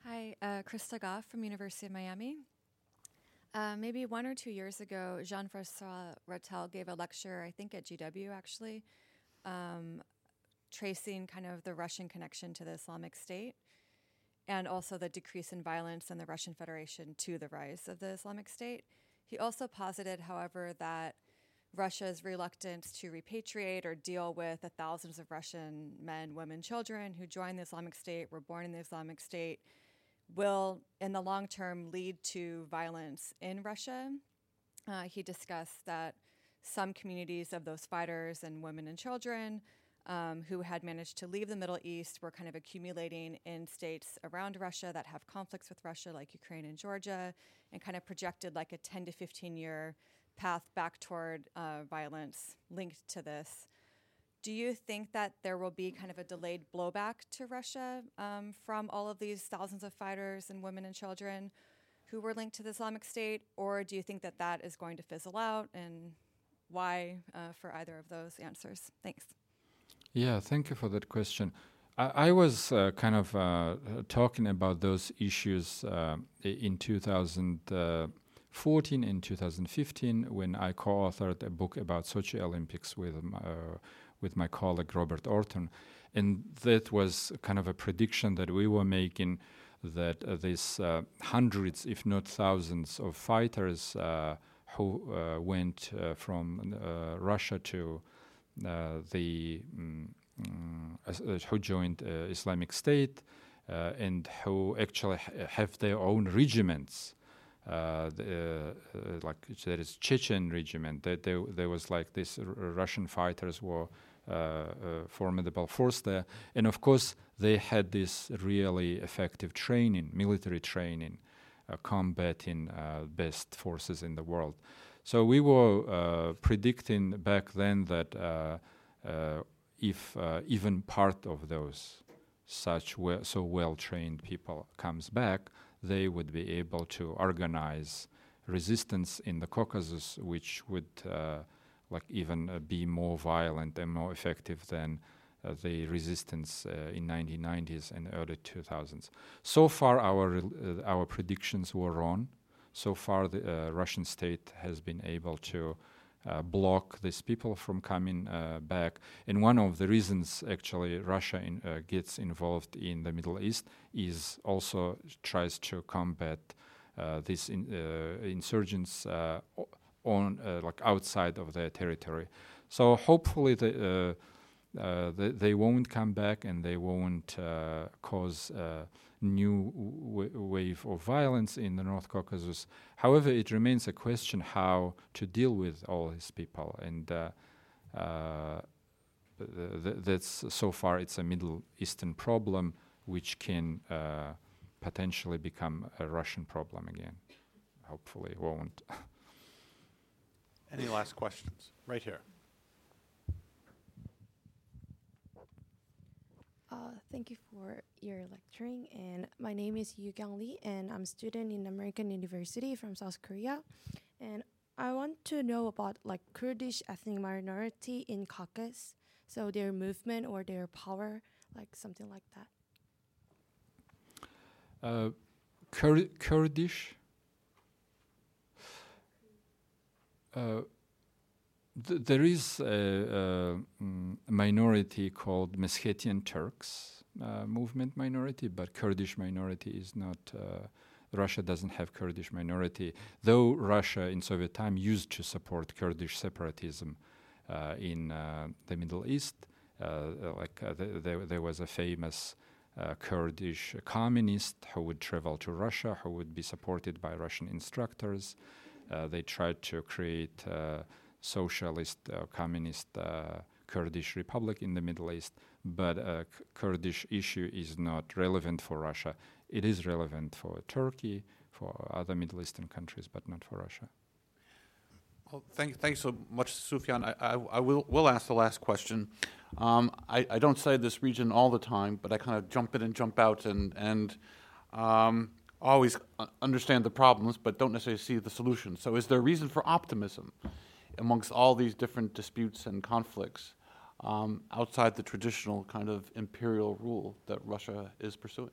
Hi, uh, Krista Goff from University of Miami. Uh, maybe one or two years ago, Jean Francois Ratelle gave a lecture, I think at GW actually, um, tracing kind of the Russian connection to the Islamic State and also the decrease in violence in the Russian Federation to the rise of the Islamic State. He also posited, however, that Russia's reluctance to repatriate or deal with the thousands of Russian men, women, children who joined the Islamic State, were born in the Islamic State, will, in the long term, lead to violence in Russia. Uh, he discussed that some communities of those fighters and women and children um, who had managed to leave the Middle East were kind of accumulating in states around Russia that have conflicts with Russia, like Ukraine and Georgia, and kind of projected like a 10 to 15 year path back toward uh, violence linked to this. Do you think that there will be kind of a delayed blowback to Russia um, from all of these thousands of fighters and women and children who were linked to the Islamic State, or do you think that that is going to fizzle out, and why uh, for either of those answers? Thanks. Yeah, thank you for that question. I, I was uh, kind of uh, talking about those issues uh, in 2014 and 2015 when I co-authored a book about Sochi Olympics with uh, with my colleague Robert Orttung. And that was kind of a prediction that we were making that uh, these uh, hundreds, if not thousands, of fighters uh, who uh, went uh, from uh, Russia to the um, who joined Islamic State and who actually ha- have their own regiments. Uh, the, uh, like there is Chechen regiment. That there, there was like these Russian fighters were uh, formidable force there. And of course, they had this really effective training, military training, uh, combating uh, best forces in the world. So we were predicting back then that if even part of those such we- so well trained people comes back, they would be able to organize resistance in the Caucasus, which would uh, like even uh, be more violent and more effective than uh, the resistance uh, in 1990s and early 2000s. So far, our our predictions were wrong. So far, the Russian state has been able to uh, block these people from coming uh, back. And one of the reasons actually Russia in, uh, gets involved in the Middle East is also tries to combat these in, insurgents on uh, like outside of their territory. So hopefully the, uh, uh, they, they won't come back and they won't uh, cause a new wave of violence in the North Caucasus. However, it remains a question how to deal with all these people, and uh, uh, th- that's so far it's a Middle Eastern problem which can potentially become a Russian problem again. Hopefully, it won't. Any last questions? Right here. Thank you for your lecturing. And my name is Yu Kyung Lee, and I'm a student in American University from South Korea. And I want to know about like Kurdish ethnic minority in Caucasus, so their movement or their power, like something like that. Uh, Kur- Kurdish. Uh, th- there is a, a mm, minority called Meskhetian Turks uh, movement minority, but Kurdish minority is not. Uh, Russia doesn't have Kurdish minority, though Russia in Soviet time used to support Kurdish separatism uh, in uh, the Middle East. Uh, like th- there, there was a famous uh, Kurdish communist who would travel to Russia, who would be supported by Russian instructors. Uh, they tried to create a socialist, uh, communist uh, Kurdish republic in the Middle East, but a K- Kurdish issue is not relevant for Russia. It is relevant for Turkey, for other Middle Eastern countries, but not for Russia. Well, thank, thanks so much, Sufian. I, I, I will, will ask the last question. Um, I, I don't say this region all the time, but I kind of jump in and jump out and, and um, always uh, understand the problems, but don't necessarily see the solutions. So, is there a reason for optimism amongst all these different disputes and conflicts um, outside the traditional kind of imperial rule that Russia is pursuing?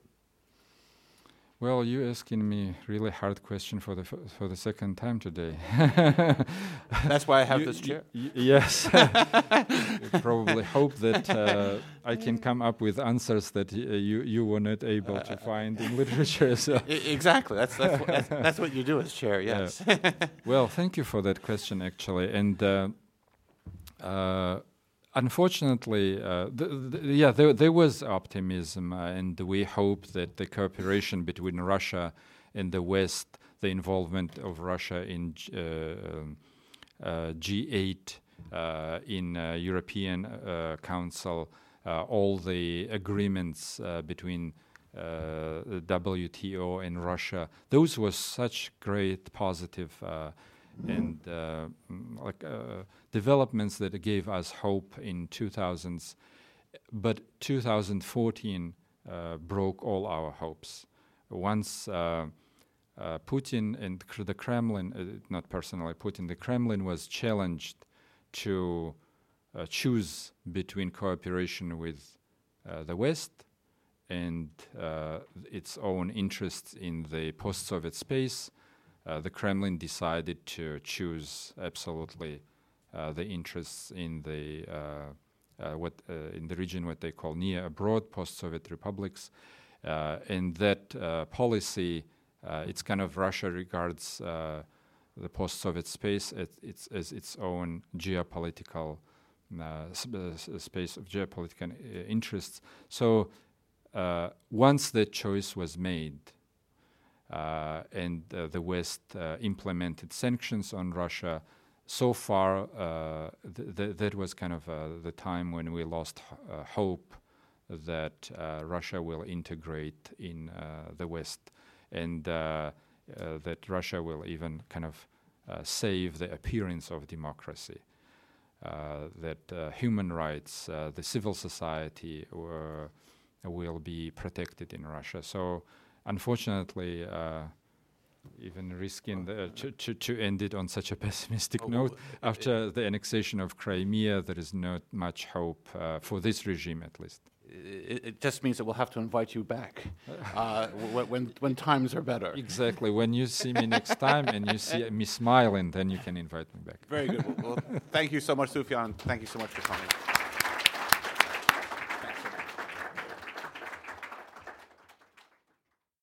Well, you're asking me really hard question for the f- for the second time today. That's why I have You- this chair. y- yes, You probably hope that uh, I can come up with answers that y- uh, you you were not able to find in literature. So. I- exactly. That's, that's, what, that's, that's what you do as chair, Yeah. yes. Well, thank you for that question, actually. And uh, uh, unfortunately, uh, yeah, there, there was optimism, uh, and we hope that the cooperation between Russia and the West, the involvement of Russia in G- uh, um, uh, G8, uh, in European Council, all the agreements between WTO and Russia. Those were such great positive and uh, mm, like uh, developments that gave us hope in 2000s. But 2014 uh, broke all our hopes. Once uh, uh, Putin and the Kremlin, uh, not personally Putin, the Kremlin was challenged to choose between cooperation with the West and its own interests in the post Soviet space, uh, the Kremlin decided to choose absolutely uh, the interests in the uh, uh, what uh, in the region what they call near abroad post-Soviet republics, uh, and that uh, policy, it's kind of Russia regards the post-Soviet space as its, as its own geopolitical sp- space of geopolitical interests. So once that choice was made, and uh, the West uh, implemented sanctions on Russia. So far, uh, th- th- that was kind of uh, the time when we lost uh, hope that uh, Russia will integrate in uh, the West and uh, uh, that Russia will even kind of uh, save the appearance of democracy. Uh, that uh, human rights, uh, the civil society will be protected in Russia. So, unfortunately, uh, even risking the, to, to, to end it on such a pessimistic Oh, note, well, after the annexation of Crimea, there is not much hope uh, for this regime, at least. It, it just means that we'll have to invite you back uh, when, when times are better. Exactly. When you see me next time and you see me smiling, then you can invite me back. Very good. Well, well, thank you so much, Sufian. Thank you so much for coming.